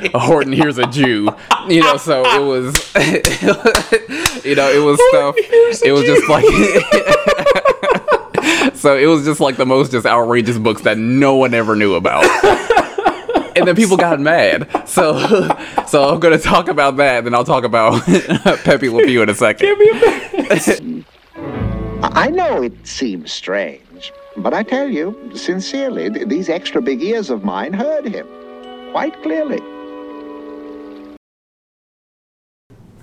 Horton Hears a Jew. You know, so it was, you know, it was stuff. It was just like, so it was just like the most just outrageous books that no one ever knew about. And then people got mad. So, so I'm gonna talk about that. And then I'll talk about Pepe Le Pew in a second. I know it seems strange, but I tell you, sincerely, th- these extra big ears of mine heard him quite clearly.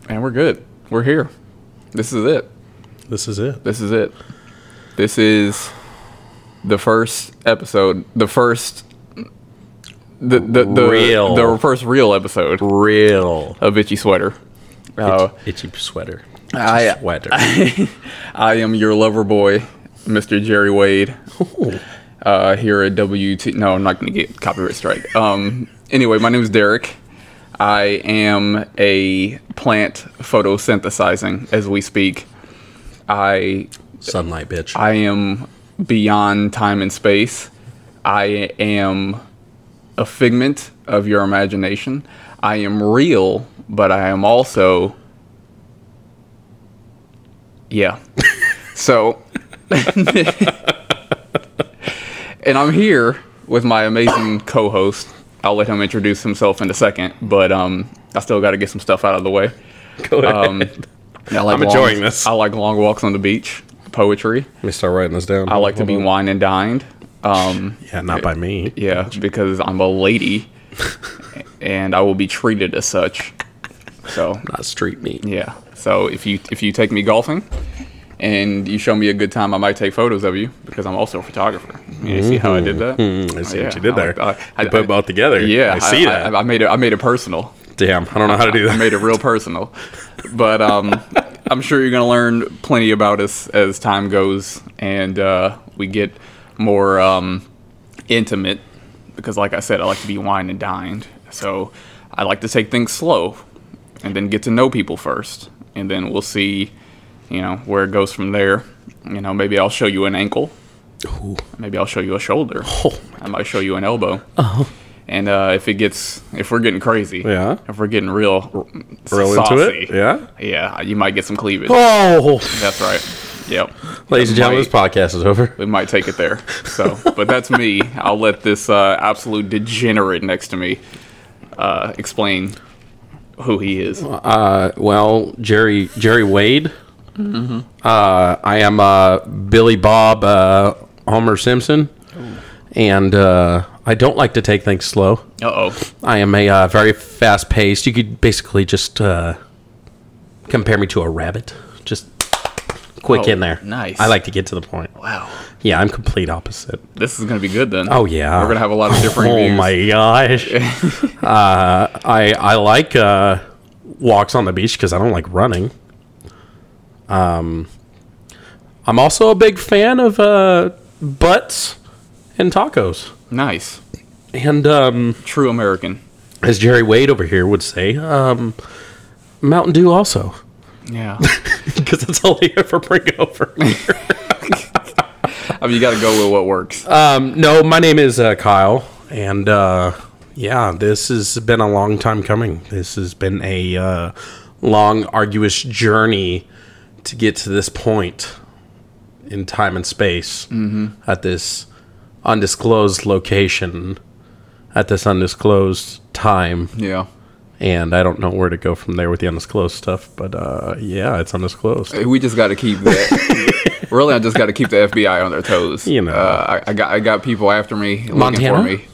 And we're good. We're here. This is it. This is it. This is it. This is the first episode. The first. The the the, Real. the first real episode Real of Itchy Sweater. Uh, itchy sweater. I- sweater. I am your lover boy, Mr. Jerry Wade. Uh, here at WT. No, I'm not going to get copyright strike. Um, anyway, my name is Derek. I am a plant photosynthesizing as we speak. I Sunlight, bitch. I am beyond time and space. I am a figment of your imagination. I am real, but I am also. Yeah. So. and I'm here with my amazing co host. I'll let him introduce himself in a second, but um, I still got to get some stuff out of the way. Go ahead. Um, I like I'm enjoying long- this. I like long walks on the beach, poetry. Let me start writing this down. I like to be on. wine and dined. Um, Yeah, not by me. yeah, because I'm a lady, and I will be treated as such. So Not street meat. yeah. So if you if you take me golfing, and you show me a good time, I might take photos of you because I'm also a photographer. You see how I did that? Mm, I see what you did I there. like- I- you put I- both together. Yeah, I see that. I, I made it. I made it personal. Damn, I don't know how to do that. I made it real personal. But um, I'm sure you're gonna learn plenty about us as time goes and uh, we get more um, intimate. Because, like I said, I like to be wine and dined. So I like to take things slow and then get to know people first, and then we'll see, you know, where it goes from there. You know, maybe I'll show you an ankle. Maybe I'll show you a shoulder. Oh I might show you an elbow. And uh, if it gets, if we're getting crazy, Yeah. if we're getting real, Real saucy, into it. Yeah. yeah, you might get some cleavage. Oh, That's right. Yep. ladies and gentlemen, this podcast is over. we might take it there. So, but that's me. I'll let this uh, absolute degenerate next to me uh, explain who he is. Uh, well, Jerry Jerry Wade. Mm-hmm. Uh, I am uh, Billy Bob uh, Homer Simpson, and uh, I don't like to take things slow. Uh oh. I am a uh, very fast paced. You could basically just uh, compare me to a rabbit. Just quick Oh, in there. nice. I like to get to the point. Wow. Yeah, I'm complete opposite. This is gonna be good then. Oh yeah, We're gonna have a lot of different Oh views. my gosh. uh, I I like uh, walks on the beach because I don't like running. Um, I'm also a big fan of uh, butts and tacos. Nice. And um, True American. as Jerry Wade over here would say, um, Mountain Dew also. Yeah. Because that's all they ever bring over. I mean, you got to go with what works. um, no, my name is uh, Kyle, and uh, yeah, this has been a long time coming. This has been a uh, long, arduous journey to get to this point in time and space at this undisclosed location at this undisclosed time. yeah. And I don't know where to go from there with the undisclosed stuff, but uh, yeah, it's undisclosed. We just got to keep that. really, I just got to keep the FBI on their toes. You know. uh, I, I got I got people after me looking Montana? for me.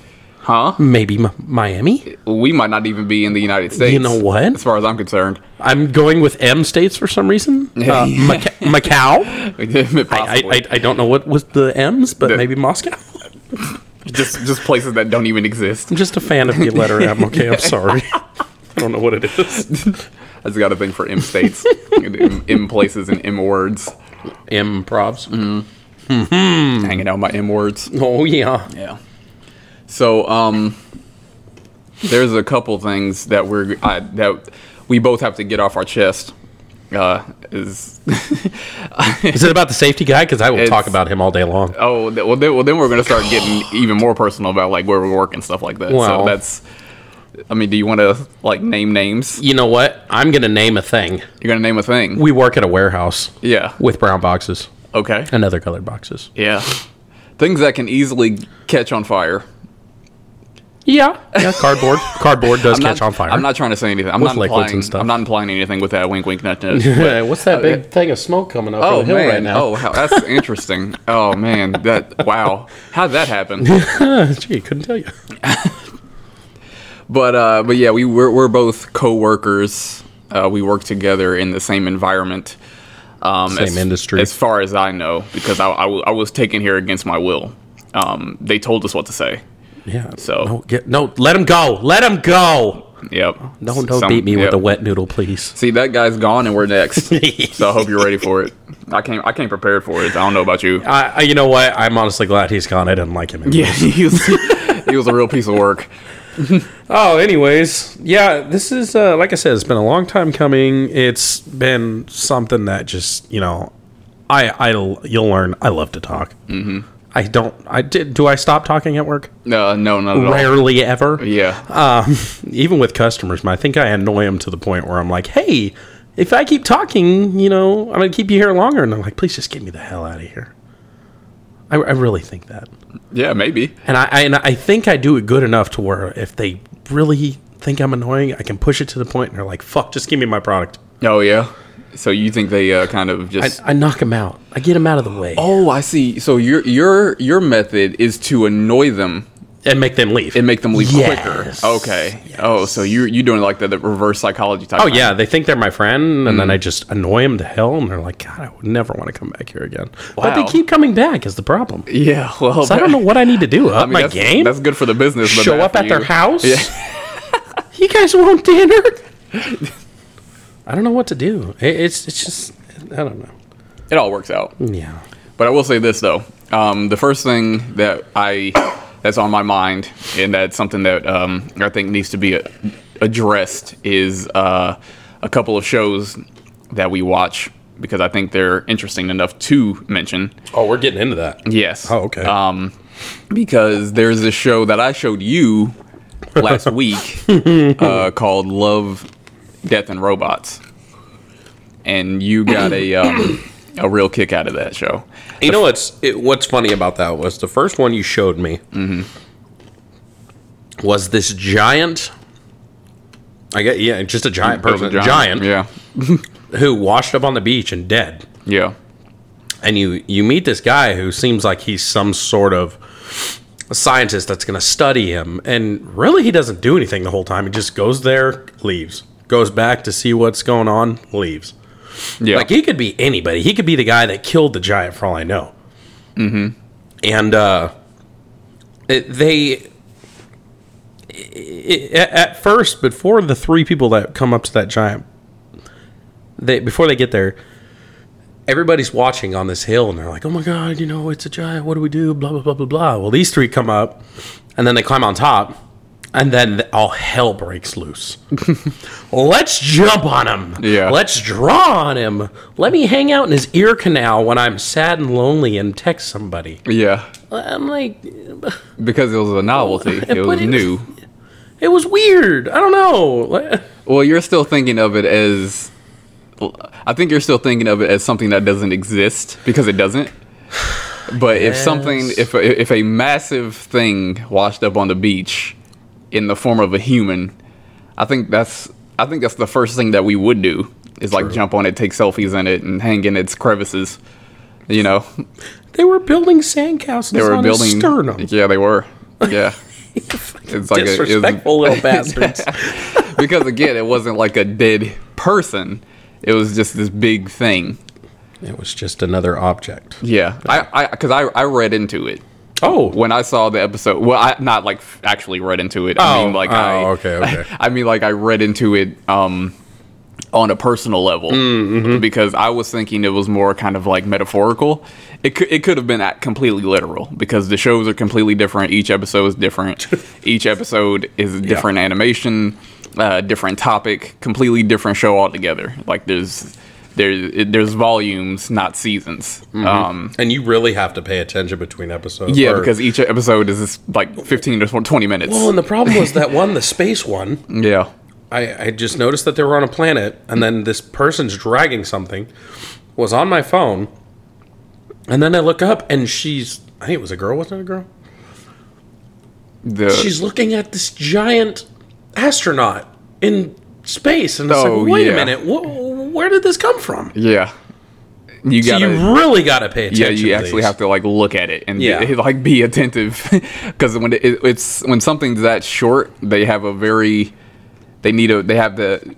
Huh? Maybe M- Miami? We might not even be in the United States. You know what? As far as I'm concerned, I'm going with M states for some reason. Uh, Maca- Macau. I, I, I don't know what was the M's, but The- maybe Moscow. just just places that don't even exist. I'm just a fan of the letter M. Okay, I'm sorry. I don't know what it is. I just got a thing for M states, M, M places, and M words. Improvs. Hanging out my M words. Oh yeah. Yeah. So um, there's a couple things that we're I, that we both have to get off our chest. Uh, is Is it about the safety guy? Because I will talk about him all day long. oh well then, well then we're gonna start getting even more personal about like where we work and stuff like that. Well. so that's I mean, do you want to like name names? You know what? I'm gonna name a thing. You're gonna name a thing. We work at a warehouse yeah. with brown boxes Okay. and other colored boxes. Yeah. Things that can easily catch on fire. Yeah, yeah. Cardboard, cardboard does I'm catch not, on fire. I'm not trying to say anything. I'm With not implying. and stuff. I'm not implying anything with that wink, wink, nut, nut. What's that big thing of smoke coming up Oh the hill man! right now? Oh, how, that's interesting. Oh man, that wow. How'd that happen? Gee, couldn't tell you. But uh, but yeah, we we're, we're both co-workers. Uh, we work together in the same environment. Um, Same as, industry. as far as I know, because I, I, w- I was taken here against my will. Um, they told us what to say. Yeah. So- no, get, no, let him go. Let him go. Yep. Don't don't Some- beat me with a wet noodle, please. See that guy's gone, and we're next. so I hope you're ready for it. I came I came prepared for it. I don't know about you. I, I, you know what? I'm honestly glad he's gone. I didn't like him. Yeah, he was he was a real piece of work. Oh, anyways, yeah, this is uh, like I said, it's been a long time coming. It's been something that just you know, I I you'll learn. I love to talk. Mm-hmm. I don't. I did. Do I stop talking at work? No, no, not at all. Rarely ever. Yeah. Um, even with customers, I think I annoy them to the point where I'm like, hey, if I keep talking, you know, I'm gonna keep you here longer, and they're like, please just get me the hell out of here. I, I really think that. yeah, maybe. And I, I and I think I do it good enough to where if they really think I'm annoying, I can push it to the point and they're like, "Fuck, just give me my product." Oh yeah. So you think they uh, kind of just I knock them out. I get them out of the way Oh, I see. So your your your method is to annoy them and make them leave. and make them leave quicker. Yes. Okay. Oh, so you you doing like the, the reverse psychology type? oh thing. yeah, they think they're my friend, and then I just annoy them to hell, and they're like, "God, I would never want to come back here again." But they Wow. keep coming back. Is the problem? Yeah. Well, So I don't know what I need to do. Up I mean, my that's, game. That's good for the business. but Show bad up for at their you. house. You guys want dinner? I don't know what to do. It, it's it's just I don't know. It all works out. Yeah. But I will say this though: um, the first thing that I that's on my mind, and that's something that um, I think needs to be addressed, is uh, a couple of shows that we watch because I think they're interesting enough to mention. Oh, we're getting into that. Yes. Oh, okay. Um, because there's this show that I showed you last week uh, called Love, Death, and Robots, and you got a um, a real kick out of that show. You know what's it, what's funny about that was the first one you showed me was this giant. I get yeah, just a giant person, a giant, Yeah. who washed up on the beach and dead. Yeah. And you you meet this guy who seems like he's some sort of scientist that's going to study him, and really he doesn't do anything the whole time. He just goes there, leaves, goes back to see what's going on, leaves. Yeah. Like he could be anybody. He could be the guy that killed the giant for all I know. Mm-hmm. And uh, it, they i i at first before the three people that come up to that giant, they before they get there, everybody's watching on this hill and they're like, "Oh my god, you know it's a giant. What do we do?" Blah blah blah blah blah. Well, these three come up, and then they climb on top. And then all oh, hell breaks loose. Let's jump on him. Yeah. Let's draw on him. Let me hang out in his ear canal when I'm sad and lonely and text somebody. yeah. I'm like, Because it was a novelty. It was it- new. it was weird. I don't know. Well, you're still thinking of it as. I think you're still thinking of it as something that doesn't exist because it doesn't. But if something, if a, if a massive thing washed up on the beach in the form of a human, I think that's I think that's the first thing that we would do is like jump on it, take selfies in it, and hang in its crevices. You know, They were building sandcastles they were on building. sternum. Yeah, they were. Yeah. It's like a- it was- Disrespectful little bastards. because again, it wasn't like a dead person. It was just this big thing. It was just another object. Yeah, I, I, because I, I read into it Oh, when I saw the episode. Well, I not like actually read into it. I Oh, mean, like oh, I, okay, okay. I mean, like I read into it, um, on a personal level Mm-hmm. because I was thinking it was more kind of like metaphorical. It could, it could have been at completely literal because the shows are completely different. Each episode is different. Each episode is a different animation, uh, different topic, completely different show altogether. Like there's there it, there's volumes, not seasons. Um, And you really have to pay attention between episodes. yeah, or- because each episode is like 15 to 20 minutes. well, and the problem was that one, the space one. yeah. I, I just noticed that they were on a planet, and then this person's dragging something was on my phone, and then I look up, and she's I think it was a girl, wasn't it a girl? The, She's looking at this giant astronaut in space, and it's Oh, like, wait yeah. a minute, wh- where did this come from? yeah. You So gotta. you really got to pay attention. yeah, you actually these. have to like look at it and be- Yeah. like be attentive because when it, it's when something's that short, they have a very they need a they have to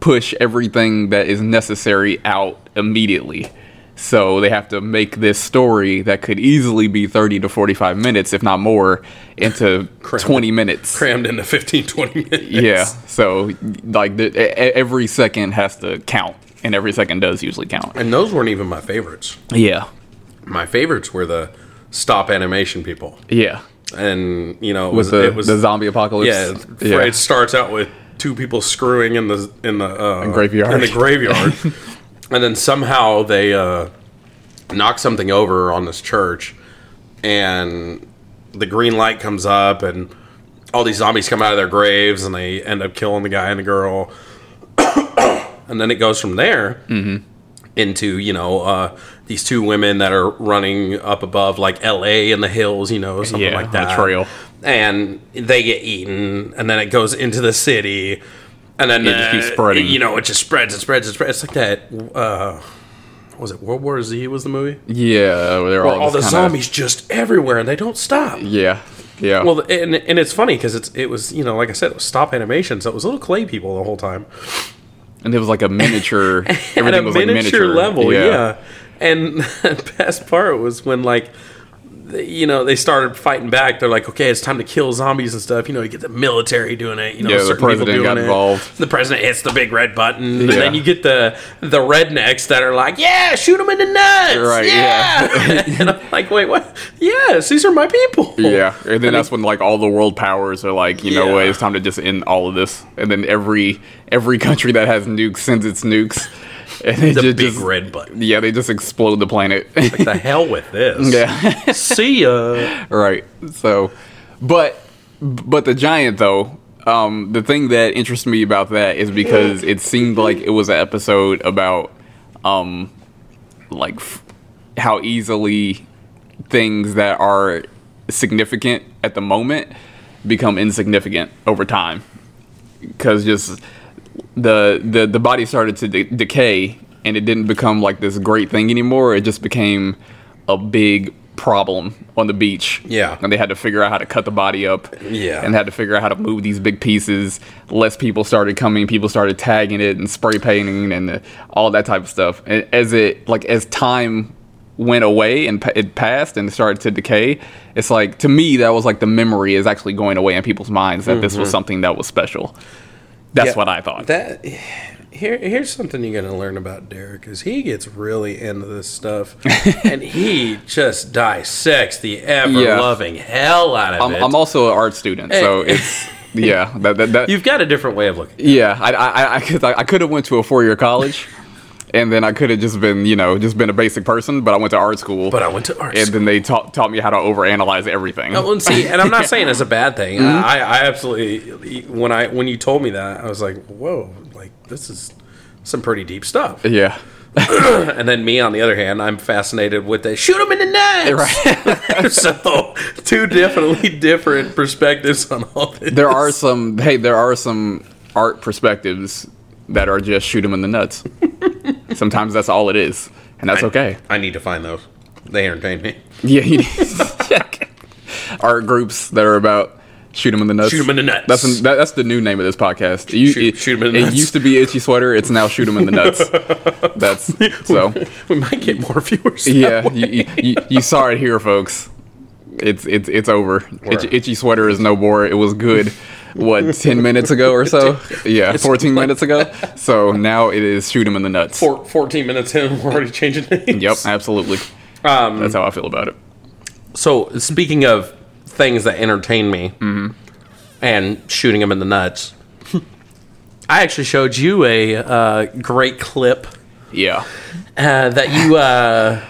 push everything that is necessary out immediately. So they have to make this story that could easily be 30 to 45 minutes, if not more, into 20 minutes. crammed into 15, 20 minutes. Yeah. So like the, every second has to count, and every second does usually count. And those weren't even my favorites. Yeah. My favorites were the stop animation people. Yeah. And, you know, it was, the, it was the zombie apocalypse. Yeah, it starts out with two people screwing in the in the uh, graveyard. in the graveyard, and then somehow they uh, knock something over on this church, and the green light comes up, and all these zombies come out of their graves, and they end up killing the guy and the girl, and then it goes from there into you know uh, these two women that are running up above like L.A. in the hills, you know, something Yeah, like that. trail. and they get eaten, and then it goes into the city, and then It just keeps uh, spreading. You know, it just spreads and spreads and spreads. It's like that. Uh, what was it World War Z? Was the movie? Yeah, they're all, all the zombies just everywhere, and they don't stop. Yeah, yeah. Well, and, and it's funny because it's it was you know like I said it was stop animation, so it was little clay people the whole time. and it was like a miniature. Everything at a was miniature, like miniature level, yeah. And the best part was when like you know they started fighting back. They're like, okay, it's time to kill zombies and stuff. You know, you get the military doing it. You know, Yeah, the certain people president doing got it. involved. The president hits the big red button, and then you get the the rednecks that are like, yeah, shoot them in the nuts, Right, Yeah. and I'm like, wait, what? Yes, these are my people. Yeah, and then that's when like all the world powers are like, you know what, it's time to just end all of this. And then every every country that has nukes sends its nukes, and they The just, big just- red button. yeah, they just explode the planet. The hell with this. yeah, See ya. right. So, but but the giant though, um, the thing that interests me about that is because it seemed like it was an episode about um, like f- how easily things that are significant at the moment become insignificant over time because just the the the body started to de- decay and it didn't become like this great thing anymore. It just became a big problem on the beach. Yeah. and they had to figure out how to cut the body up Yeah. and had to figure out how to move these big pieces. Less people started coming people started tagging it and spray painting and uh, all that type of stuff. And as it like as time went away and pa- it passed and started to decay it's like to me that was like the memory is actually going away in people's minds that this was something that was special that's. Yeah, what i thought That here, here's something you're gonna learn about Derek is he gets really into this stuff, and he just dissects the ever loving hell out of I'm, it. I'm also an art student so it's yeah that, that, that You've got a different way of looking. yeah i i i could i could have went to a four-year college and then i could have just been you know just been a basic person but i went to art school But I went to art school. and school. then they taught taught me how to overanalyze everything Oh, and see, and I'm not saying it's a bad thing. Mm-hmm. I, I absolutely when I when you told me that, I was like, whoa, like this is some pretty deep stuff. yeah And then me, on the other hand, I'm fascinated with the shoot them in the nuts. so two definitely different perspectives on all this. there are some hey there are some art perspectives that are just shoot them in the nuts. Sometimes that's all it is and that's okay. I need to find those. They entertain me. yeah you check. art groups that are about shoot them in the nuts. Shoot them in the nuts. that's that, that's the new name of this podcast. You, Shoot- it, shoot 'em in the it used to be itchy sweater. It's now shoot them in the nuts. That's so. We might get more viewers. yeah you, you, you, you saw it here folks. It's it's it's over. Itchy, itchy sweater is no more. It was good what 10 minutes ago or so? Yeah 14 minutes ago. So now it is shoot him in the nuts. Four, 14 minutes in, we're already changing names. yep absolutely. Um, that's how i feel about it. So, speaking of things that entertain me and shooting him in the nuts, I actually showed you a uh, great clip Yeah, uh, that you uh,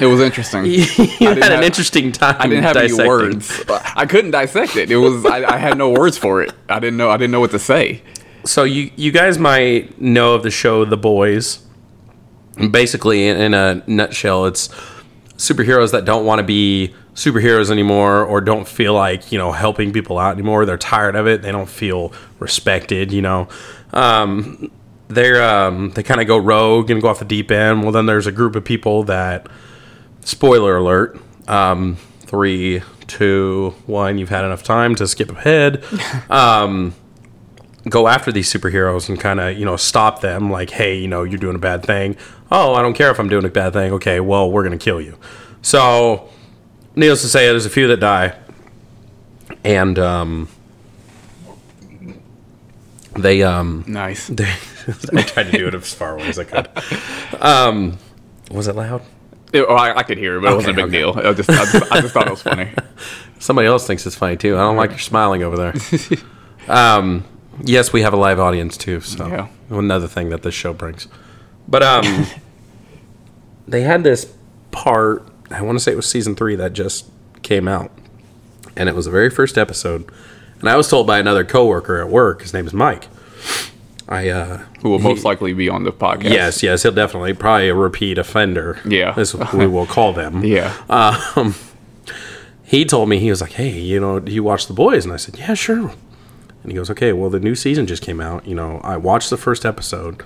it was interesting. you had have- an interesting time. I didn't have dissecting. any words. I couldn't dissect it. It was I, I had no words for it. I didn't know I didn't know what to say. So you you guys might know of the show The Boys. Basically, in, in a nutshell, it's superheroes that don't want to be superheroes anymore or don't feel like you know helping people out anymore. They're tired of it. They don't feel respected. You know, um, they're um, they kind of go rogue and go off the deep end. Well, then there's a group of people that spoiler alert um, three two one you've had enough time to skip ahead. Um, go after these superheroes and kind of you know stop them. Like hey you know you're doing a bad thing. Oh i don't care if i'm doing a bad thing. Okay well we're gonna kill you. So needless to say there's a few that die. And um, they um, Nice. they, I tried to do it as far away as I could. Um, was it loud? It- oh, I, I could hear it, but it wasn't a big okay. deal. I just, I just I just thought it was funny. Somebody else thinks it's funny too. I don't like your smiling over there. um, yes, we have a live audience too. So Yeah. another thing that this show brings. But um, they had this part. I want to say it was season three that just came out, and it was the very first episode. And I was told by another coworker at work. His name is Mike. I uh, Who will he- most likely be on the podcast? Yes, yes, he'll definitely probably a repeat offender. Yeah. is what we will call them. Yeah. Um, he told me he was like, "Hey, you know, do you watch The Boys?" And I said, "Yeah, sure." And he goes, "Okay, well, the new season just came out. You know, I watched the first episode,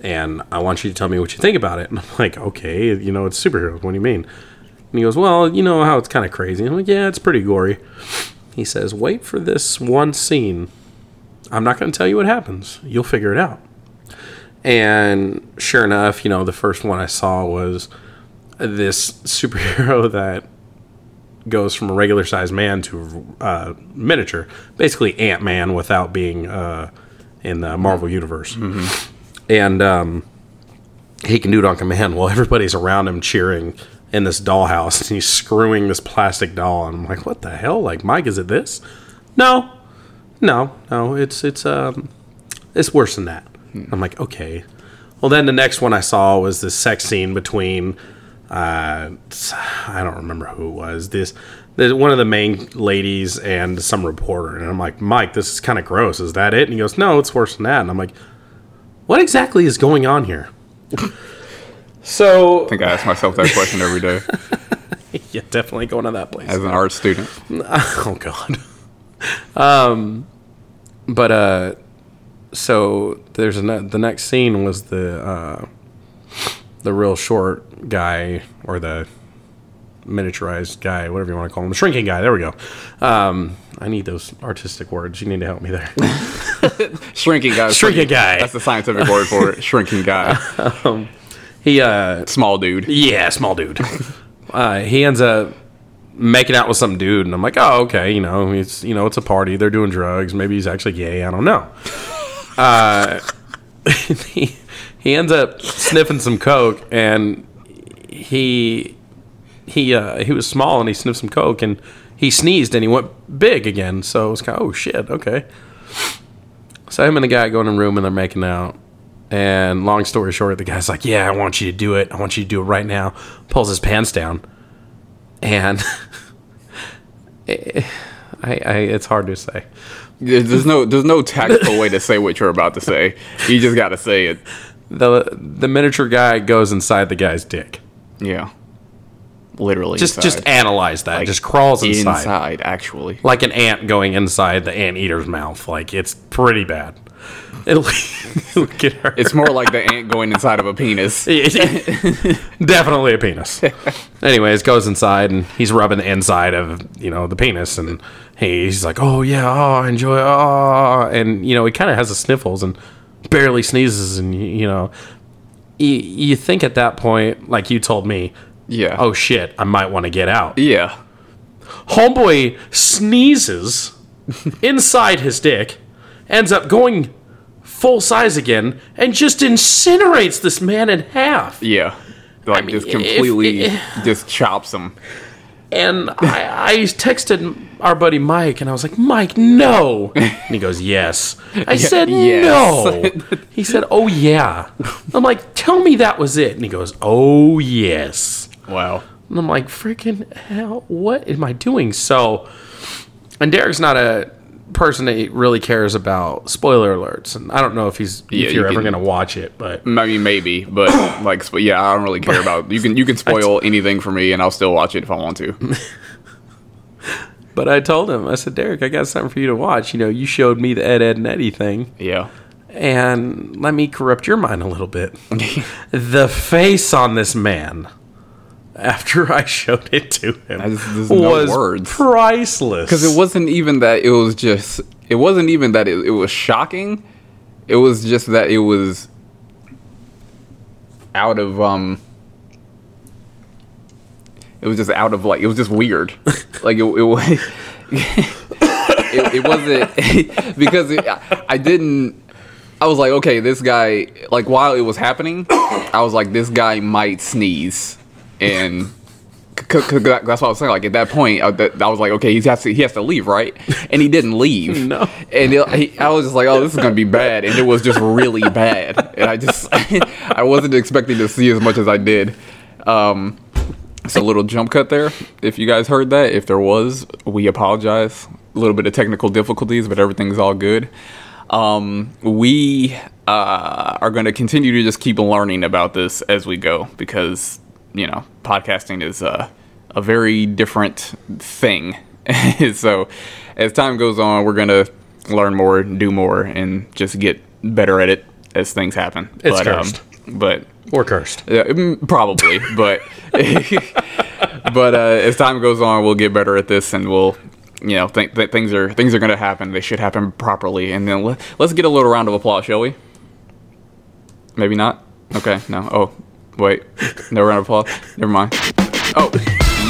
and I want you to tell me what you think about it." And I'm like, "Okay, you know, it's superheroes. What do you mean?" And he goes, "Well, you know how it's kind of crazy." I'm like, "Yeah, it's pretty gory." He says, "Wait for this one scene. I'm not going to tell you what happens. You'll figure it out." And sure enough, you know, the first one I saw was this superhero that goes from a regular sized man to uh, miniature, basically Ant Man without being uh, in the Marvel universe, and um, he can do it on command. Well, everybody's around him cheering in this dollhouse, and he's screwing this plastic doll. And I'm like, what the hell? Like, Mike, is it this? No, no, no. It's it's um, it's worse than that. I'm like, okay. Well, then the next one I saw was this sex scene between uh, I don't remember who it was. This, this one of the main ladies and some reporter, and I'm like, Mike, this is kind of gross. Is that it? And he goes, No, it's worse than that. And I'm like, What exactly is going on here? so I think I ask myself that question every day yeah, definitely going to that place. as an art student. oh God. Um, but uh, so there's a ne- the next scene was the uh, the real short guy or the miniaturized guy, whatever you want to call him, the shrinking guy. There we go. Um, I need those artistic words. You need to help me there. Shrinking guy. Shrinking guy. That's the scientific word for it. Shrinking guy. um, he uh, Small dude. Yeah, small dude. uh, he ends up making out with some dude, and I'm like, oh, okay, you know, it's you know, it's a party. They're doing drugs. Maybe he's actually gay. I don't know. Uh, he he ends up sniffing some coke, and he he uh, he was small, and he sniffed some coke, and he sneezed, and he went big again. So it was kind of oh shit, okay. So him and the guy go in the room, and they're making out. And long story short, the guy's like, "Yeah, I want you to do it. I want you to do it right now." Pulls his pants down, and I, I, it's hard to say. There's no there's no tactful way to say what you're about to say. You just got to say it. the The miniature guy goes inside the guy's dick. Yeah. Literally. Just, just analyze that. just crawls inside. inside. Actually. like an ant going inside the anteater's mouth. Like it's pretty bad. It'll, it'll get her. It's more like the ant going inside of a penis. definitely a penis. Anyways, goes inside and he's rubbing the inside of you know the penis, and he's like, "Oh yeah, oh I enjoy, oh," and you know he kind of has the sniffles and barely sneezes, and you know, you, you think at that point, like you told me, Yeah. "Oh shit, I might want to get out." Yeah. Homeboy sneezes inside his dick, ends up going full size again, and just incinerates this man in half. Yeah. Like mean, just if- completely if- just chops him. And I, I texted our buddy Mike, and I was like, Mike, no. And he goes, Yes. I said, yes. No. He said, Oh, yeah. I'm like, Tell me that was it. And he goes, Oh, yes. Wow. And I'm like, freaking hell, what am I doing? So, and Derek's not a person that really cares about spoiler alerts, and I don't know if he's Yeah, if you you're ever can- gonna watch it, but I mean, maybe, but like, sp- yeah, I don't really care about. You can you can spoil anything for me, and I'll still watch it if I want to. but I told him, I said, Derek, I got something for you to watch. You know, you showed me the Ed Ed and Eddie thing, Yeah. and let me corrupt your mind a little bit. the face on this man. After I showed it to him, I just- there's no was words. priceless. Because it wasn't even that. It was just. It wasn't even that. It, it was shocking. It was just that it was out of um. It was just out of like it was just weird, like it it was. it, it wasn't because it, I didn't. I was like, okay, this guy. Like while it was happening, I was like, this guy might sneeze, and that's what I was saying. Like at that point, I, that, I was like, okay, he has to he has to leave, right? And he didn't leave. No. And it, he, I was just like, oh, this is gonna be bad, and it was just really bad. And I just I wasn't expecting to see as much as I did. Um, it's a little jump cut there. If you guys heard that, if there was, we apologize. A little bit of technical difficulties, but everything's all good. Um, we uh, are going to continue to just keep learning about this as we go because you know podcasting is a, a very different thing. so as time goes on, we're going to learn more, do more, and just get better at it as things happen. It's but, um, cursed. but or cursed. yeah, mm, probably, but but uh, as time goes on, we'll get better at this, and we'll, you know, think that things are things are going to happen. They should happen properly, and then let, let's get a little round of applause, shall we? Maybe not. Okay, no. Oh, wait, no round of applause. Never mind. Oh,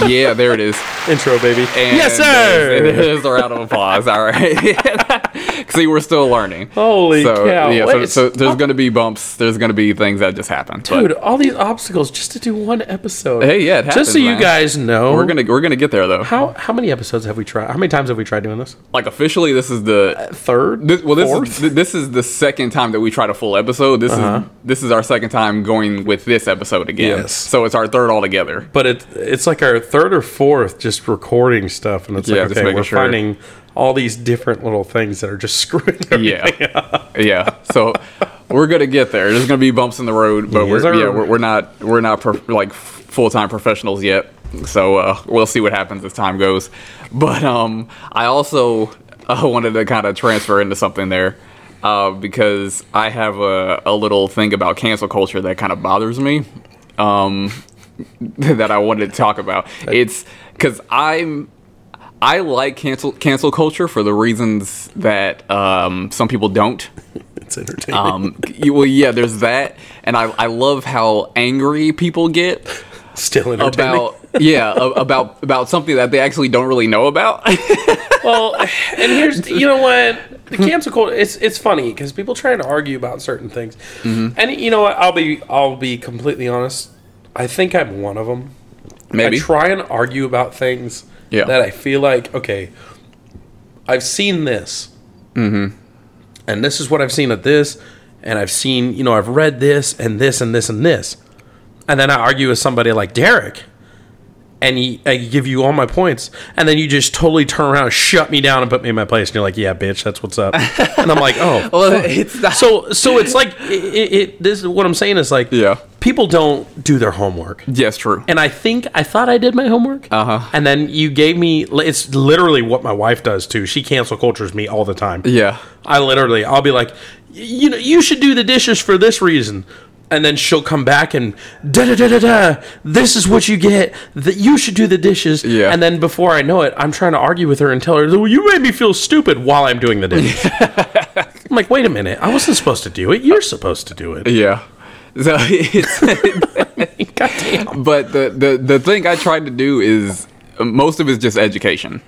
yeah, there it is. Intro, baby. And yes, sir. It is a round of applause. All right. See, we're still learning. Holy so, cow. Yeah, so, it's- so there's going to be bumps. There's going to be things that just happen. but- Dude, all these obstacles just to do one episode. Hey, yeah, it Just so happens, you guys know, We're gonna we're gonna get there though. how how many episodes have we tried? How many times have we tried doing this? Like officially, this is the Third? this, well this Fourth? is this is the second time that we tried a full episode. This Uh-huh. is this is our second time going with this episode again. Yes. So it's our third altogether. but it it's like our third or fourth just recording stuff, and it's Yeah, like okay, we're sure. finding all these different little things that are just screwing. everything Yeah, yeah. So we're gonna get there. There's gonna be bumps in the road, but Yes, we're yeah we're, we're not we're not prof- like full time professionals yet. So uh, we'll see what happens as time goes. But um, I also uh, wanted to kind of transfer into something there. Uh, because I have a, a little thing about cancel culture that kind of bothers me. Um, that I wanted to talk about. It's because I'm I like cancel cancel culture for the reasons that um, some people don't. It's entertaining. Um, y- well, yeah, there's that, and I I love how angry people get Still entertaining. about yeah about about something that they actually don't really know about. well, and here's you know what the cancel culture. It's it's funny because people try to argue about certain things, Mm-hmm. and you know what? I'll be I'll be completely honest. I think I'm one of them. Maybe I try and argue about things Yeah. that I feel like okay. I've seen this, mm-hmm. and this is what I've seen at this, and I've seen you know I've read this and this and this and this, and then I argue with somebody like Derek, and he, I give you all my points, and then you just totally turn around, shut me down, and put me in my place, and you're like, "Yeah, bitch, that's what's up," and I'm like, "Oh." well, it's not. So, so it's like it, it, it. This what I'm saying is like, Yeah. people don't do their homework, yes, true. and I think I thought I did my homework, Uh-huh. and then you gave me. It's literally what my wife does too. She cancel cultures me all the time. Yeah. I literally, I'll be like, you know, you should do the dishes for this reason. And then she'll come back and da da da da da. This is what you get. That you should do the dishes. Yeah. And then before I know it, I'm trying to argue with her and tell her, "Well, you made me feel stupid while I'm doing the dishes." I'm like, wait a minute, I wasn't supposed to do it. You're supposed to do it. Yeah. So it's God damn. but the, the the thing I tried to do is most of it's just education.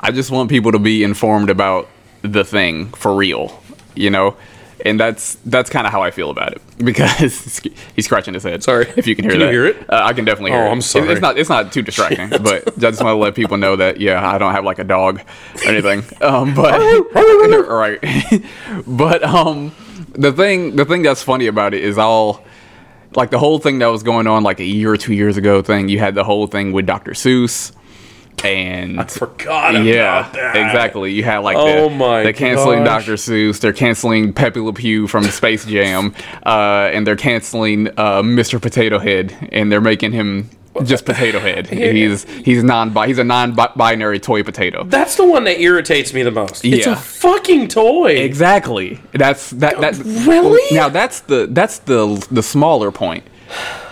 I just want people to be informed about the thing for real, you know. And that's that's kind of how I feel about it because he's scratching his head. Sorry. if you can hear Can you that. hear it? Uh, I can definitely hear Oh, it. I'm It- sorry. It's not it's not too distracting, but I just want to let people know that yeah, I don't have like a dog or anything. Um, but right, but um, the thing the thing that's funny about it is all like the whole thing that was going on like a year or two years ago thing. You had the whole thing with Dr. Seuss. And Forgot about yeah, that. exactly. You had like Oh the, my they're canceling gosh. Dr. Seuss, they're canceling Pepe Le Pew from Space Jam, uh, and they're canceling uh, Mr. Potato Head, and they're making him just Potato Head. He's he's non he's a non-binary toy potato. That's the one that irritates me the most. It's a fucking toy. Exactly. That's that that Really? Now that's the that's the the smaller point.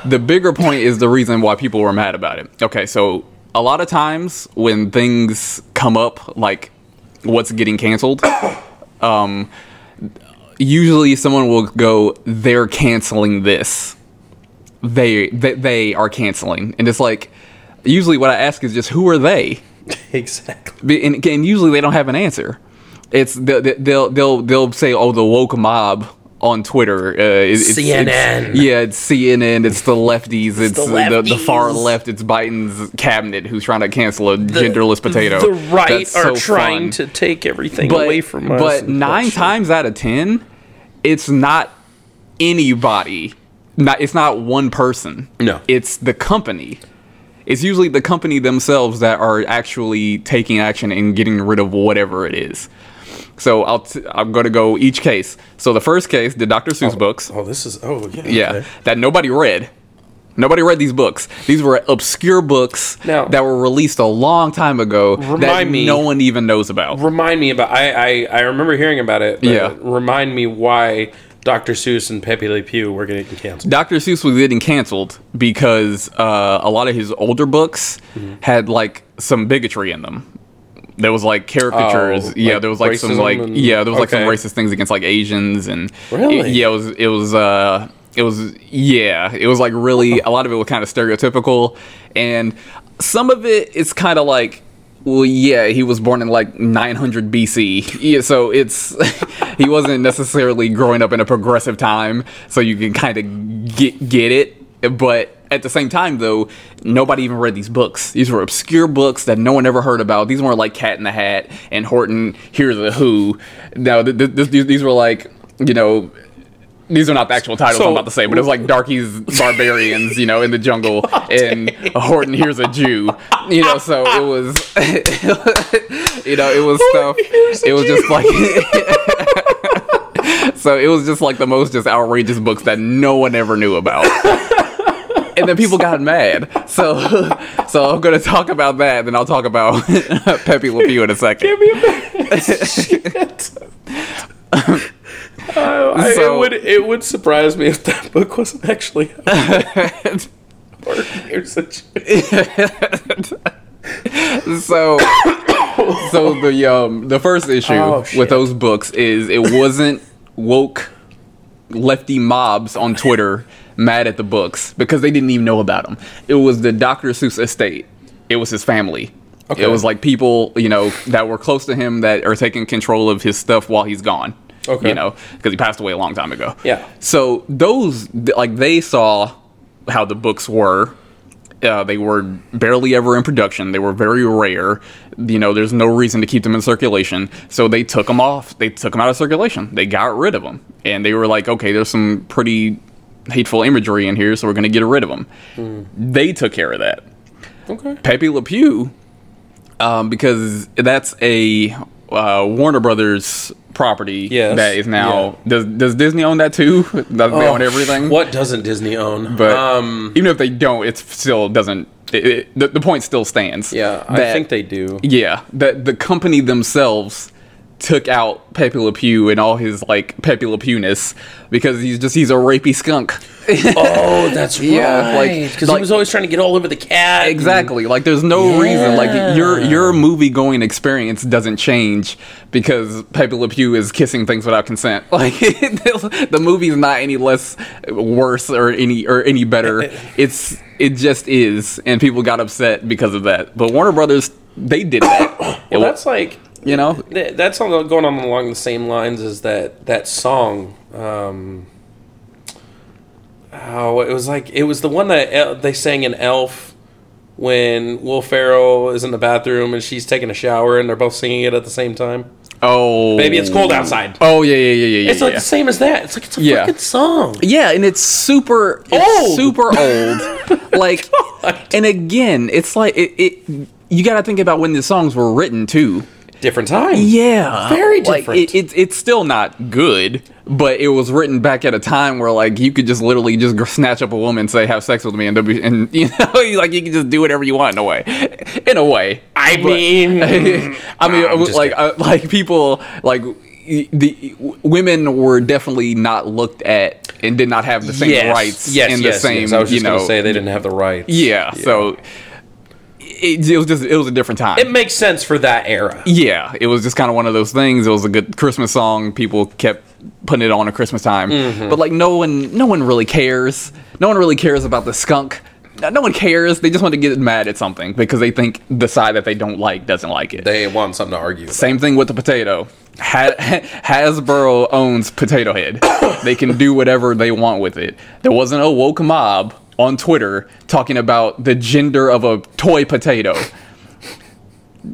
The bigger point is the reason why people were mad about it. Okay, so a lot of times when things come up like what's getting canceled, um usually someone will go they're canceling this. They they, they are canceling. And it's like usually what I ask is just who are they? Exactly. And, and usually they don't have an answer. It's they'll they'll they'll, they'll say, "Oh, the woke mob." On Twitter, uh, it's, it's- CNN. it's- yeah, it's CNN. It's the lefties. It's, the the, the, far left. It's Biden's cabinet who's trying to cancel a genderless potato. The right That's are so trying fun. to take everything but, away from us. But nine times out of ten, it's not anybody. Not it's not one person. No. it's the company. It's usually the company themselves that are actually taking action and getting rid of whatever it is. So I'll t- I'm going to go each case. So the first case, the Dr. Seuss books. Oh, this is. Oh, yeah. Yeah, okay. that nobody read. Nobody read these books. These were obscure books Now- that were released a long time ago that me- no one even knows about. Remind me about. I, I I remember hearing about it. But Yeah. Remind me why Dr. Seuss and Pepe Le Pew were getting canceled. Dr. Seuss was getting canceled because uh, a lot of his older books Mm-hmm. had like some bigotry in them. There was like caricatures. Oh, yeah, like there was like some like and- yeah, there was like some racist things against like Asians and Really? yeah, it was it was uh it was yeah, it was like really a lot of it was kind of stereotypical and some of it is kind of like well, yeah, he was born in like 900 BC. Yeah, so it's he wasn't necessarily growing up in a progressive time, so you can kind of get get it. But at the same time, though, nobody even read these books. These were obscure books that no one ever heard about. These weren't like Cat in the Hat and Horton Hears a Who. No, th- th- th- these were like you know these are not the actual titles So- I'm about to say, but it was like Darky's Barbarians, you know, in the jungle, and Horton Hears a Jew, you know. So it was, you know, it was stuff. It was Jew. just like, so it was just like the most just outrageous books that no one ever knew about. And then people got mad. So, so I'm gonna talk about that. And then I'll talk about Pepe Le Pew in a second. Give me a minute. Shit. Uh, I- So- it would it would surprise me if that book wasn't actually. Or here's a so so the um the first issue Oh, with those books is it wasn't woke lefty mobs on Twitter mad at the books because they didn't even know about them. It was the Dr. Seuss estate. It was his family. Okay. It was like people, you know, that were close to him that are taking control of his stuff while he's gone. Okay. You know, because he passed away a long time ago. Yeah. So those, like, they saw how the books were. Uh, they were barely ever in production. They were very rare. You know, there's no reason to keep them in circulation. So they took them off. They took them out of circulation. They got rid of them. And they were like, okay, there's some pretty hateful imagery in here, so we're going to get rid of them. They took care of that. Okay. Pepe Le Pew, um, because that's a uh, Warner Brothers property Yes, that is now. Does does Disney own that too? Does they own everything? What doesn't Disney own? But um, even if they don't, it still doesn't. It, it, the, the point still stands. yeah, I think they do. Yeah, that the company themselves took out Pepe Le Pew and all his like Pepe Le Pewness because he's just he's a rapey skunk. Oh, that's Yeah, like- right. Because like- he was always trying to get all over the cat. and- Exactly. Like there's no reason. Like your your movie going experience doesn't change because Pepe Le Pew is kissing things without consent. Like the movie's not any less worse or any or any better. It's it just is, and people got upset because of that. But Warner Brothers they did that. It Well, wa- that's like You know, Th- That's all going on along the same lines as that that song. Um, oh, it was like it was the one that El- they sang in Elf when Will Ferrell is in the bathroom and she's taking a shower and they're both singing it at the same time. oh, Baby, it's cold outside. Oh yeah, yeah, yeah, yeah, yeah. It's like yeah. the same as that. It's like it's a Yeah. fucking song. Yeah, and it's super it's Old. super old. like and again, it's like it, it you got to think about when the songs were written too. Different time. Yeah. Very Like, different. it, it, it's still not good, but it was written back at a time where like you could just literally just snatch up a woman and say have sex with me and, w- and you know like you can just do whatever you want in a way. In a way. I mean, I mean, I'm like uh, like people like the women were definitely not looked at and did not have the same yes, rights yes, and the same yes. I was you just know gonna say they didn't have the rights. yeah, so it, it was just it was a different time. It makes sense for that era. yeah, it was just kind of one of those things. It was a good Christmas song. People kept putting it on at Christmas time, Mm-hmm. but like no one no one really cares. No one really cares about the skunk. No one cares. They just want to get mad at something because they think the side that they don't like doesn't like it. They want something to argue. about. Same thing with the potato. Ha- Hasbro owns Potato Head. they can do whatever they want with it. There wasn't a woke mob on Twitter talking about the gender of a toy potato.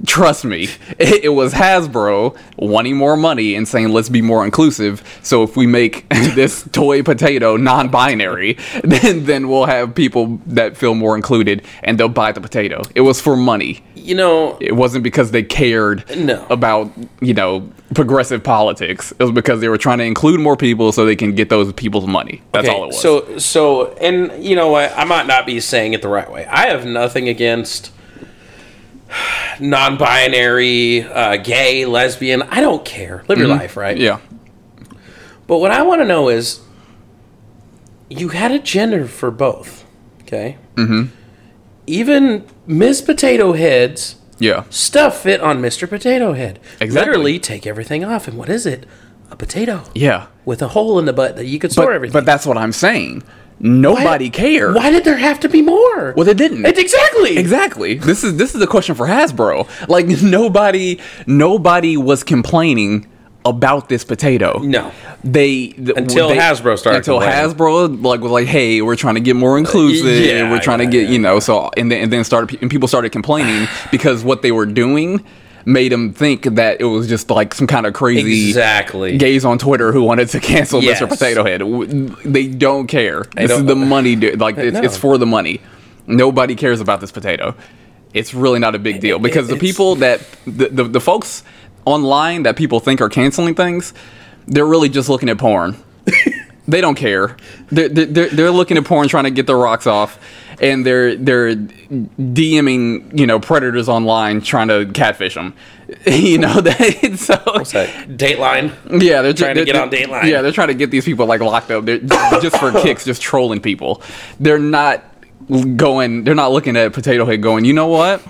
Trust me, it, it was Hasbro wanting more money and saying let's be more inclusive. So if we make this toy potato non-binary, then then we'll have people that feel more included and they'll buy the potato. It was for money You know, it wasn't because they cared No. about you know progressive politics. It was because they were trying to include more people so they can get those people's money. That's Okay, all it was. So, so, and you know what? I might not be saying it the right way. I have nothing against non-binary, uh, gay, lesbian. I don't care. Live your life, right? Mm-hmm. yeah, But what I want to know is, you had a gender for both, okay? Mm-hmm. Even Miss Potato Head's yeah, stuff fit on Mr. Potato Head. Exactly. Literally, take everything off, and what is it? A potato yeah. with a hole in the butt that you could store But, everything. but that's what I'm saying. Nobody cared. Why did there have to be more? Well, they didn't. It, exactly. Exactly. This is this is a question for Hasbro. Like nobody nobody was complaining about this potato. No. They th- Until they- Hasbro started Until. Hasbro like was like, "Hey, we're trying to get more uh, inclusive. yeah, we're trying yeah, to get, yeah, you know, so and then and then started and people started complaining because what they were doing made them think that it was just like some kind of crazy Exactly. gays on Twitter who wanted to cancel Yes. Mr. Potato Head. They don't care. this is don't- the money. Like it's, No. it's for the money. Nobody cares about this potato. It's really not a big deal because the people that the, the the folks online that people think are canceling things, they're really just looking at porn. they don't care. They're, they're they're looking at porn, trying to get their rocks off, and they're they're DMing you know predators online, trying to catfish them. you know that. So What's that? Dateline. yeah, they're Trying to they're- get on Dateline. Yeah, they're trying to get these people like locked up. They're just for kicks, just trolling people. They're not going. They're not looking at Potato Head going. You know what?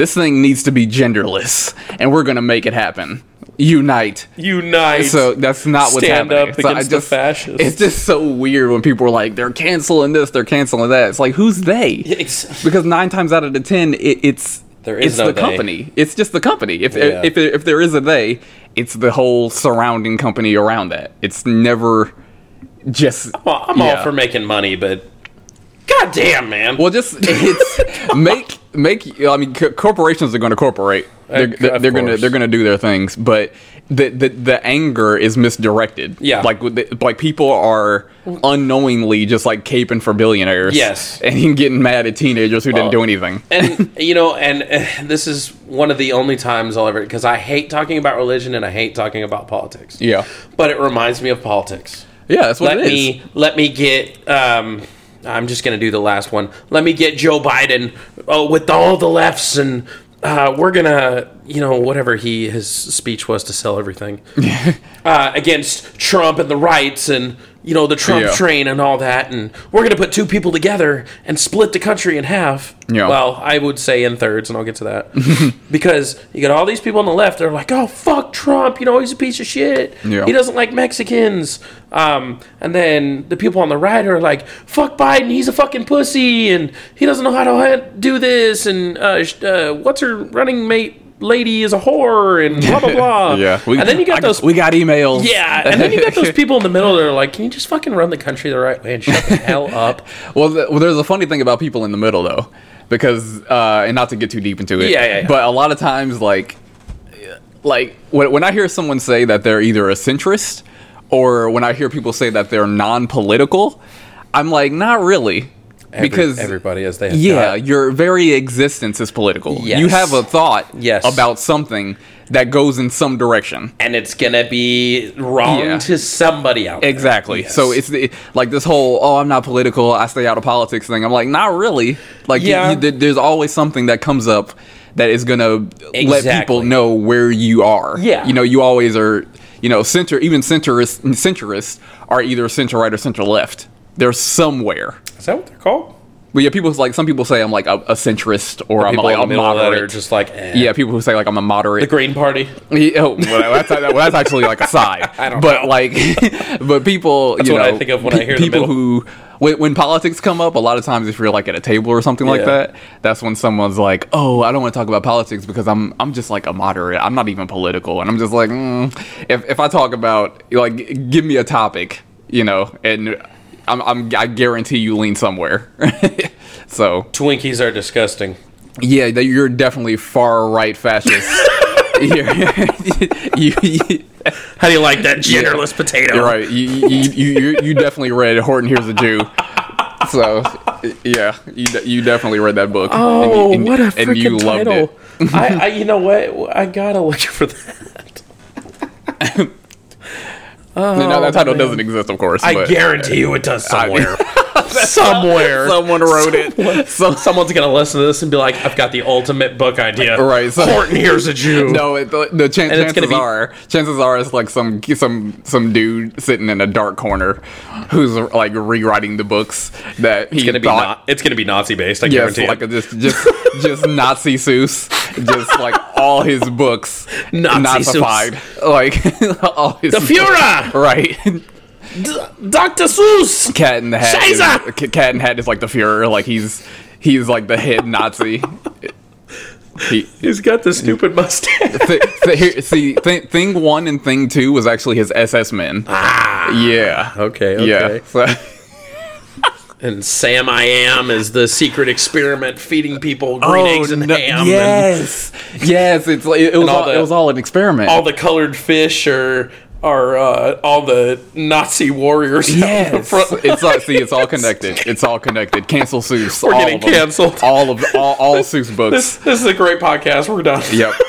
This thing needs to be genderless, and we're gonna make it happen. Unite. Unite. So that's not what's Stand happening. up So against the fascists. It's just so weird when people are like, they're canceling this, they're canceling that. It's like, who's they? It's- because nine times out of the ten, it, it's There is it's no the they. company. It's just the company. If Yeah. if if there is a they, it's the whole surrounding company around that. It's never just. Well, I'm yeah. all for making money, but god damn, man. Well, just it's make make. I mean, co- corporations are going to corporate. They're, they're, they're going to they're going to do their things, but the, the the anger is misdirected. Yeah. like the, like people are unknowingly just like caping for billionaires. Yes. and getting mad at teenagers who didn't do anything. and you know, and uh, this is one of the only times I'll ever because I hate talking about religion and I hate talking about politics. Yeah, But it reminds me of politics. yeah, that's what let it is. me let me get um I'm just gonna do the last one. Let me get Joe Biden oh, with all the lefts and uh, we're gonna you know whatever he his speech was to sell everything uh, against Trump and the rights and you know the Trump Yeah. train and all that and we're gonna put two people together and split the country in half. Yeah. Well, I would say in thirds, and I'll get to that because you got all these people on the left. They're like, "Oh fuck Trump," you know, he's a piece of shit. Yeah. He doesn't like Mexicans. Um, and then the people on the right are like, "Fuck Biden, he's a fucking pussy, and he doesn't know how to do this." And uh, uh, what's her running mate? Lady is a whore and blah blah blah. Yeah, and then you got I- those. We got emails. yeah, and then you got those people in the middle that are like, "Can you just fucking run the country the right way and shut the hell up?" Well, th- well, there's a funny thing about people in the middle though, because uh, and not to get too deep into it. Yeah, yeah, yeah. But a lot of times, like, like when, when I hear someone say that they're either a centrist or when I hear people say that they're non-political, I'm like, not really, Every- because everybody as they have yeah, got- your very existence is political. You have a thought Yes. about something that goes in some direction. and it's gonna be wrong Yeah. to somebody out there. Exactly. Yes. So it's the, like this whole "oh, I'm not political, I stay out of politics" thing. I'm like, not really. Like, Yeah. you- there- there's always something that comes up that is gonna let people know where you are. Yeah. You know, you always are. You know, center even centrists centrists are either center right or center left. They're somewhere. is that what they're called? But yeah, people like some people say I'm like a, a centrist or I'm like a that moderate. just like, eh. yeah, people who say like I'm a moderate. the Green Party. Yeah, oh, well, that's, well, that's actually like a side. I don't but know. like, but people, you what I think of when I hear people who, when, when politics come up, a lot of times if you're like at a table or something like that, that's when someone's like, "Oh, I don't want to talk about politics because I'm I'm just like a moderate. I'm not even political." And I'm just like, mm, if if I talk about like, give me a topic, you know, and I'm, I'm I guarantee you lean somewhere. so Twinkies are disgusting. yeah, you're definitely far right fascist. You're- you, you, How do you like that genderless potato? you're right. You, you, you, you, you definitely read Horton Hears a Jew. So, yeah, you, you definitely read that book. Oh, and, you- what a and you freaking loved title! it. I, I, you know what? I gotta look for that. Oh, now, that title Oh, man. doesn't exist, of course. I guarantee you it does I- somewhere. somewhere. someone wrote it. So, Someone's gonna listen to this and be like, "I've got the ultimate book idea." Right, so- Horton Hears a Jew. no, it, the, the chan- And it's chances be- are, chances are, it's like some some some dude sitting in a dark corner, who's like rewriting the books that he it's gonna be not. It's gonna be Nazi based. I Yes, guarantee like it. just just just Nazi Seuss, just like all his books Nazi Nazified, like all his the Führer, right? Doctor Seuss. Cat in the Hat, Scheiße! is, Cat in the Hat is like the Führer, like he's he's like the head Nazi. He, He's got the stupid mustache. th- th- here, see, th- thing one and thing two was actually his SS men. Ah, yeah, Okay, okay. yeah. So, And Sam I Am is the secret experiment feeding people green eggs and Oh, no- ham. and yes, yes. It's like it was all all, the- it was all an experiment. all the colored fish are are uh, all the Nazi warriors. Yes, it's all, see, it's all connected. It's all connected. Cancel Seuss. We're all getting of them. canceled. All of all, all Seuss This, books. this is a great podcast. We're done. Yep.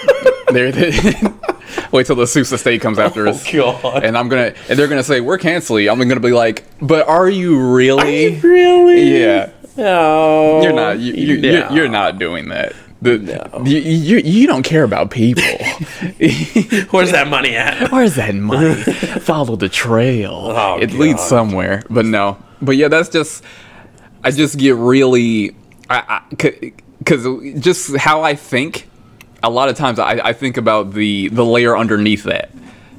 There. Wait till the Seuss estate comes after Oh, us. God. And I'm gonna and they're gonna say we're canceling. I'm gonna be like, but are you really? Really? Yeah. No. You're not. You, you, you're, you're not doing that. The, you, you, you don't care about people. Where's that money at? Where's that money? Follow the trail. Oh, it leads somewhere. But no. But yeah, that's just. I just get really. I, I, because just how I think, a lot of times I, I think about the the layer underneath that,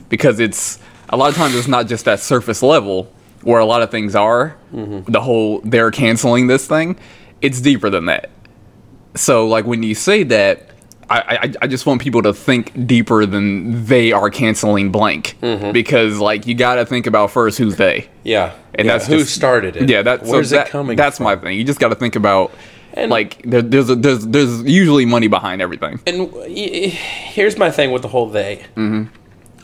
because it's a lot of times it's not just that surface level where a lot of things are. Mm-hmm. The whole they're canceling this thing. It's deeper than that. So like when you say that, I, I I just want people to think deeper than they are canceling blank because like you got to think about first who's they. Yeah. And Yeah, that's who just- started it? Yeah, that's where's so that, it coming? That's from? my thing. You just got to think about And- like there, there's a, there's there's usually money behind everything. And here's my thing with the whole they. Mm-hmm.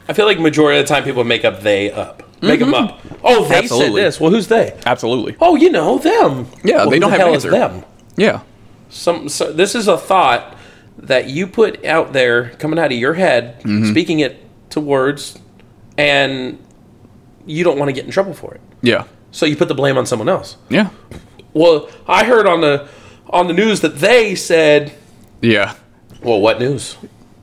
I feel like majority of the time people make up they up, make them up. Oh, they Absolutely. said this. Well, who's they? Absolutely. Oh, you know them. Yeah, Well, they don't the have an hell is answer. them. Yeah. Some. So this is a thought that you put out there, coming out of your head, Mm-hmm. speaking it to words, and you don't want to get in trouble for it. Yeah. So you put the blame on someone else. Yeah. Well, I heard on the on the news that they said. Yeah. Well, what news?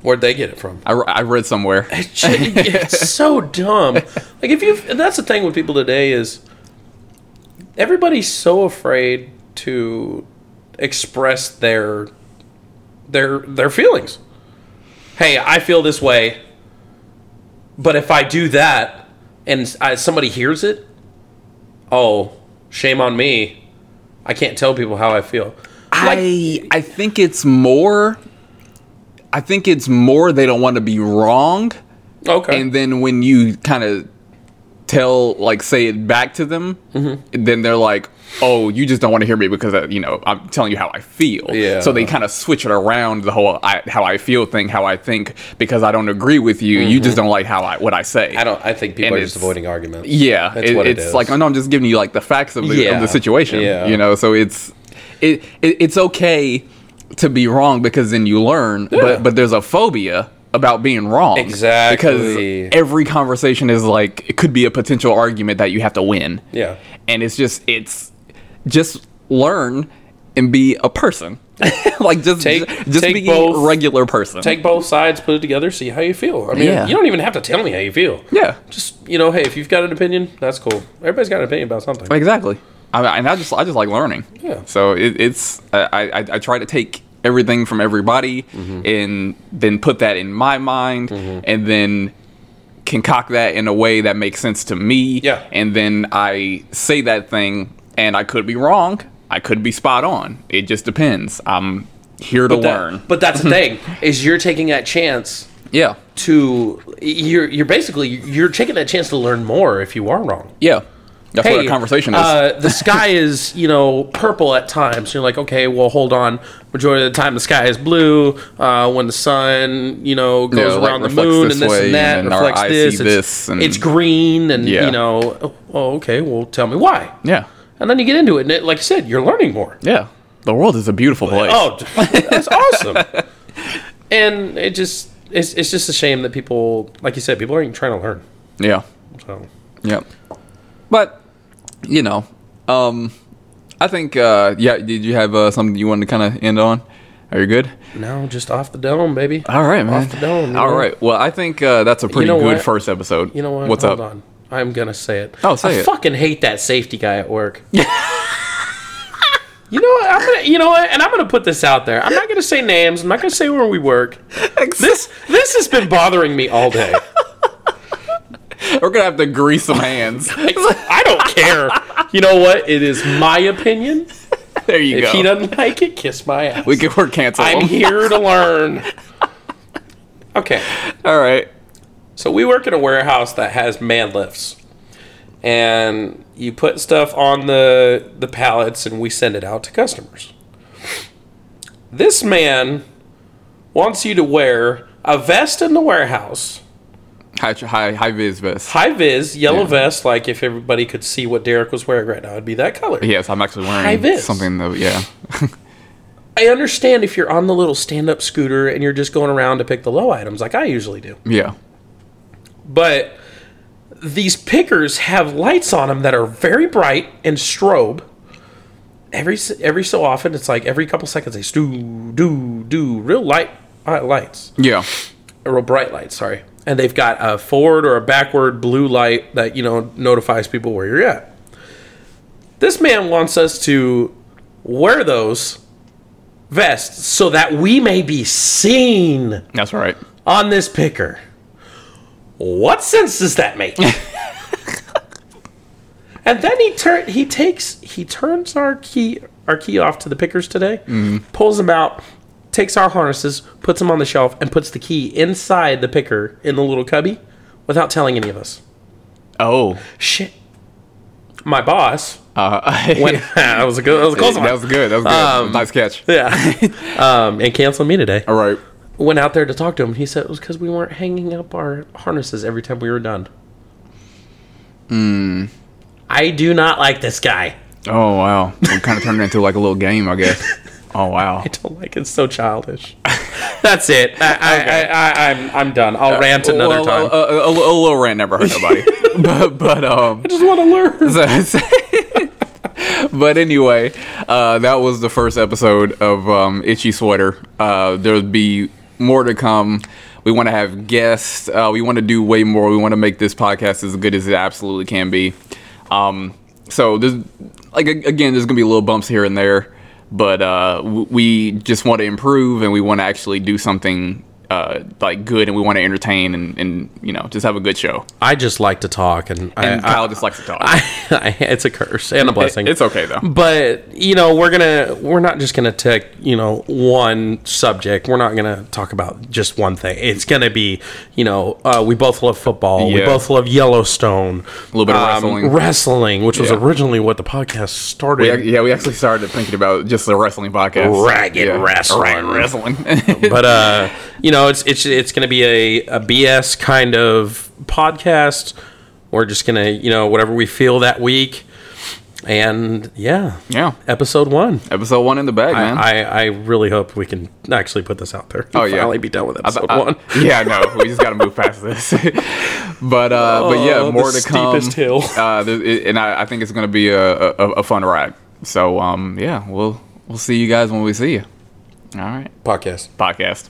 Where'd they get it from? I, I read somewhere. it's so dumb. Like if you, that's the thing with people today is everybody's so afraid to express their their their feelings. Hey, I feel this way, but if I do that and I, somebody hears it, oh, shame on me. I can't tell people how I feel. I I think it's more. I think it's more they don't want to be wrong, Okay. and then when you kind of tell like say it back to them, Mm-hmm. then they're like, "Oh, you just don't want to hear me because uh, you know I'm telling you how I feel." Yeah. So they kind of switch it around the whole I, how I feel thing, how I think because I don't agree with you. You just don't like how I what I say. Mm-hmm. I don't. I think people And are just avoiding arguments. Yeah, That's it- what it it's is. like oh, no, I'm just giving you like the facts of the, Yeah, of the situation. yeah. You know, so it's it, it it's okay to be wrong because then you learn. But but there's a phobia about being wrong. Exactly. Because every conversation is like it could be a potential argument that you have to win. Yeah. And it's just it's just learn and be a person. like just Take- just take be both- a regular person. Take both sides, put it together, see how you feel. I mean, Yeah. you don't even have to tell me how you feel. yeah. Just you know, hey, if you've got an opinion, that's cool. Everybody's got an opinion about something. Exactly. I, and I just I just like learning. Yeah. So it, it's I, I I try to take everything from everybody Mm-hmm. and then put that in my mind and then concoct that in a way that makes sense to me. Yeah. And then I say that thing and I could be wrong. I could be spot on. It just depends. I'm here to But that- learn. but that's the thing is you're taking that chance yeah. to you're you're basically you're taking that chance to learn more if you are wrong. Yeah. That's what a conversation is. Uh, the sky is, you know, purple at times. You're like, okay, well, hold on. Majority of the time, the sky is blue. Uh, when the sun, you know, goes Yeah, like, around the moon and this way, and that, and reflects this. It's, this, and- it's green, and Yeah. you know, oh, okay, well, tell me why. yeah. And then you get into it, and it, like I said, you're learning more. Yeah. The world is a beautiful place. Oh, that's awesome. And it just, it's, it's just a shame that people, like you said, people aren't even trying to learn. Yeah. So, Yep. But you know, um, I think uh, yeah. Did you have uh, something you wanted to kind of end on? Are you good? no, just off the dome, baby. All right, man. Off the dome. you All know? right. Well, I think uh, that's a pretty know good what? first episode. You know what? What's Hold up? on. I'm gonna say it. Oh, say I it. fucking hate that safety guy at work. you know what? I'm gonna. You know what? And I'm gonna put this out there. I'm not gonna say names. I'm not gonna say where we work. This this has been bothering me all day. We're gonna have to grease some hands. I don't care. You know what? It is my opinion. there you If go. he doesn't like it, kiss my ass. we can we're cancel. I'm here to learn. Okay. All right. So we work in a warehouse that has man lifts. And you put stuff on the the pallets and we send it out to customers. This man wants you to wear a vest in the warehouse, High high high vis vest. high vis, yellow Yeah. vest, like if everybody could see what Derek was wearing right now, it'd be that color. Yes, I'm actually wearing something that yeah. I understand if you're on the little stand up scooter and you're just going around to pick the low items like I usually do. yeah. But these pickers have lights on them that are very bright and strobe. Every every so often, it's like every couple seconds they do do do real light uh, lights, Yeah. real bright lights. Sorry, and they've got a forward or a backward blue light that you know notifies people where you're at. This man wants us to wear those vests so that we may be seen That's right. on this picker. What sense does that make? and then he turn he takes he turns our key our key off to the pickers today, mm-hmm. pulls them out, takes our harnesses, puts them on the shelf, and puts the key inside the picker in the little cubby without telling any of us. Oh. Shit. My boss Uh, went that was a good that was a close that was good. That was good. Um, nice catch. Yeah. um, and canceled me today. All right. went out there to talk to him. He said it was because we weren't hanging up our harnesses every time we were done. Hmm. I do not like this guy. Oh wow. We kind of turned it into like a little game, I guess. Oh wow. I don't like it. It's so childish. That's it. I, I, I, I, I'm, I'm done. I'll rant another well, time. A, a, a, a little rant never hurt nobody. but but um. I just want to learn. but anyway, uh, that was the first episode of um, Itchy Sweater. Uh, there'll be more to come. We want to have guests. Uh, we want to do way more. We want to make this podcast as good as it absolutely can be. Um, so there's like again, there's gonna be little bumps here and there, but uh, we just want to improve and we want to actually do something uh, like good and we want to entertain and, and you know just have a good show. I just like to talk, and, And I, Kyle just likes to talk. I, I, it's a curse and a blessing. it's okay though. but you know we're gonna we're not just gonna take you know one subject we're not gonna talk about just one thing it's gonna be you know uh, we both love football we both love yellowstone a little bit of wrestling. wrestling which was originally what the podcast started We, yeah, we actually started thinking about just the wrestling podcast. Ragged wrestling. Ragged wrestling. but uh you know it's it's it's gonna be a, a bs kind of podcast we're just gonna you know whatever we feel that week and yeah yeah. episode one Episode one in the bag, man. I, I really hope we can actually put this out there. Oh, yeah. finally be done with I- episode I- one. yeah, no, we just got to move past this. but uh, but yeah, Oh, more the to come. steepest hill. Uh, there- it- and I, I think it's going to be a, a, a fun ride. So um, yeah, we'll we'll see you guys when we see you. All right, Podcast. podcast.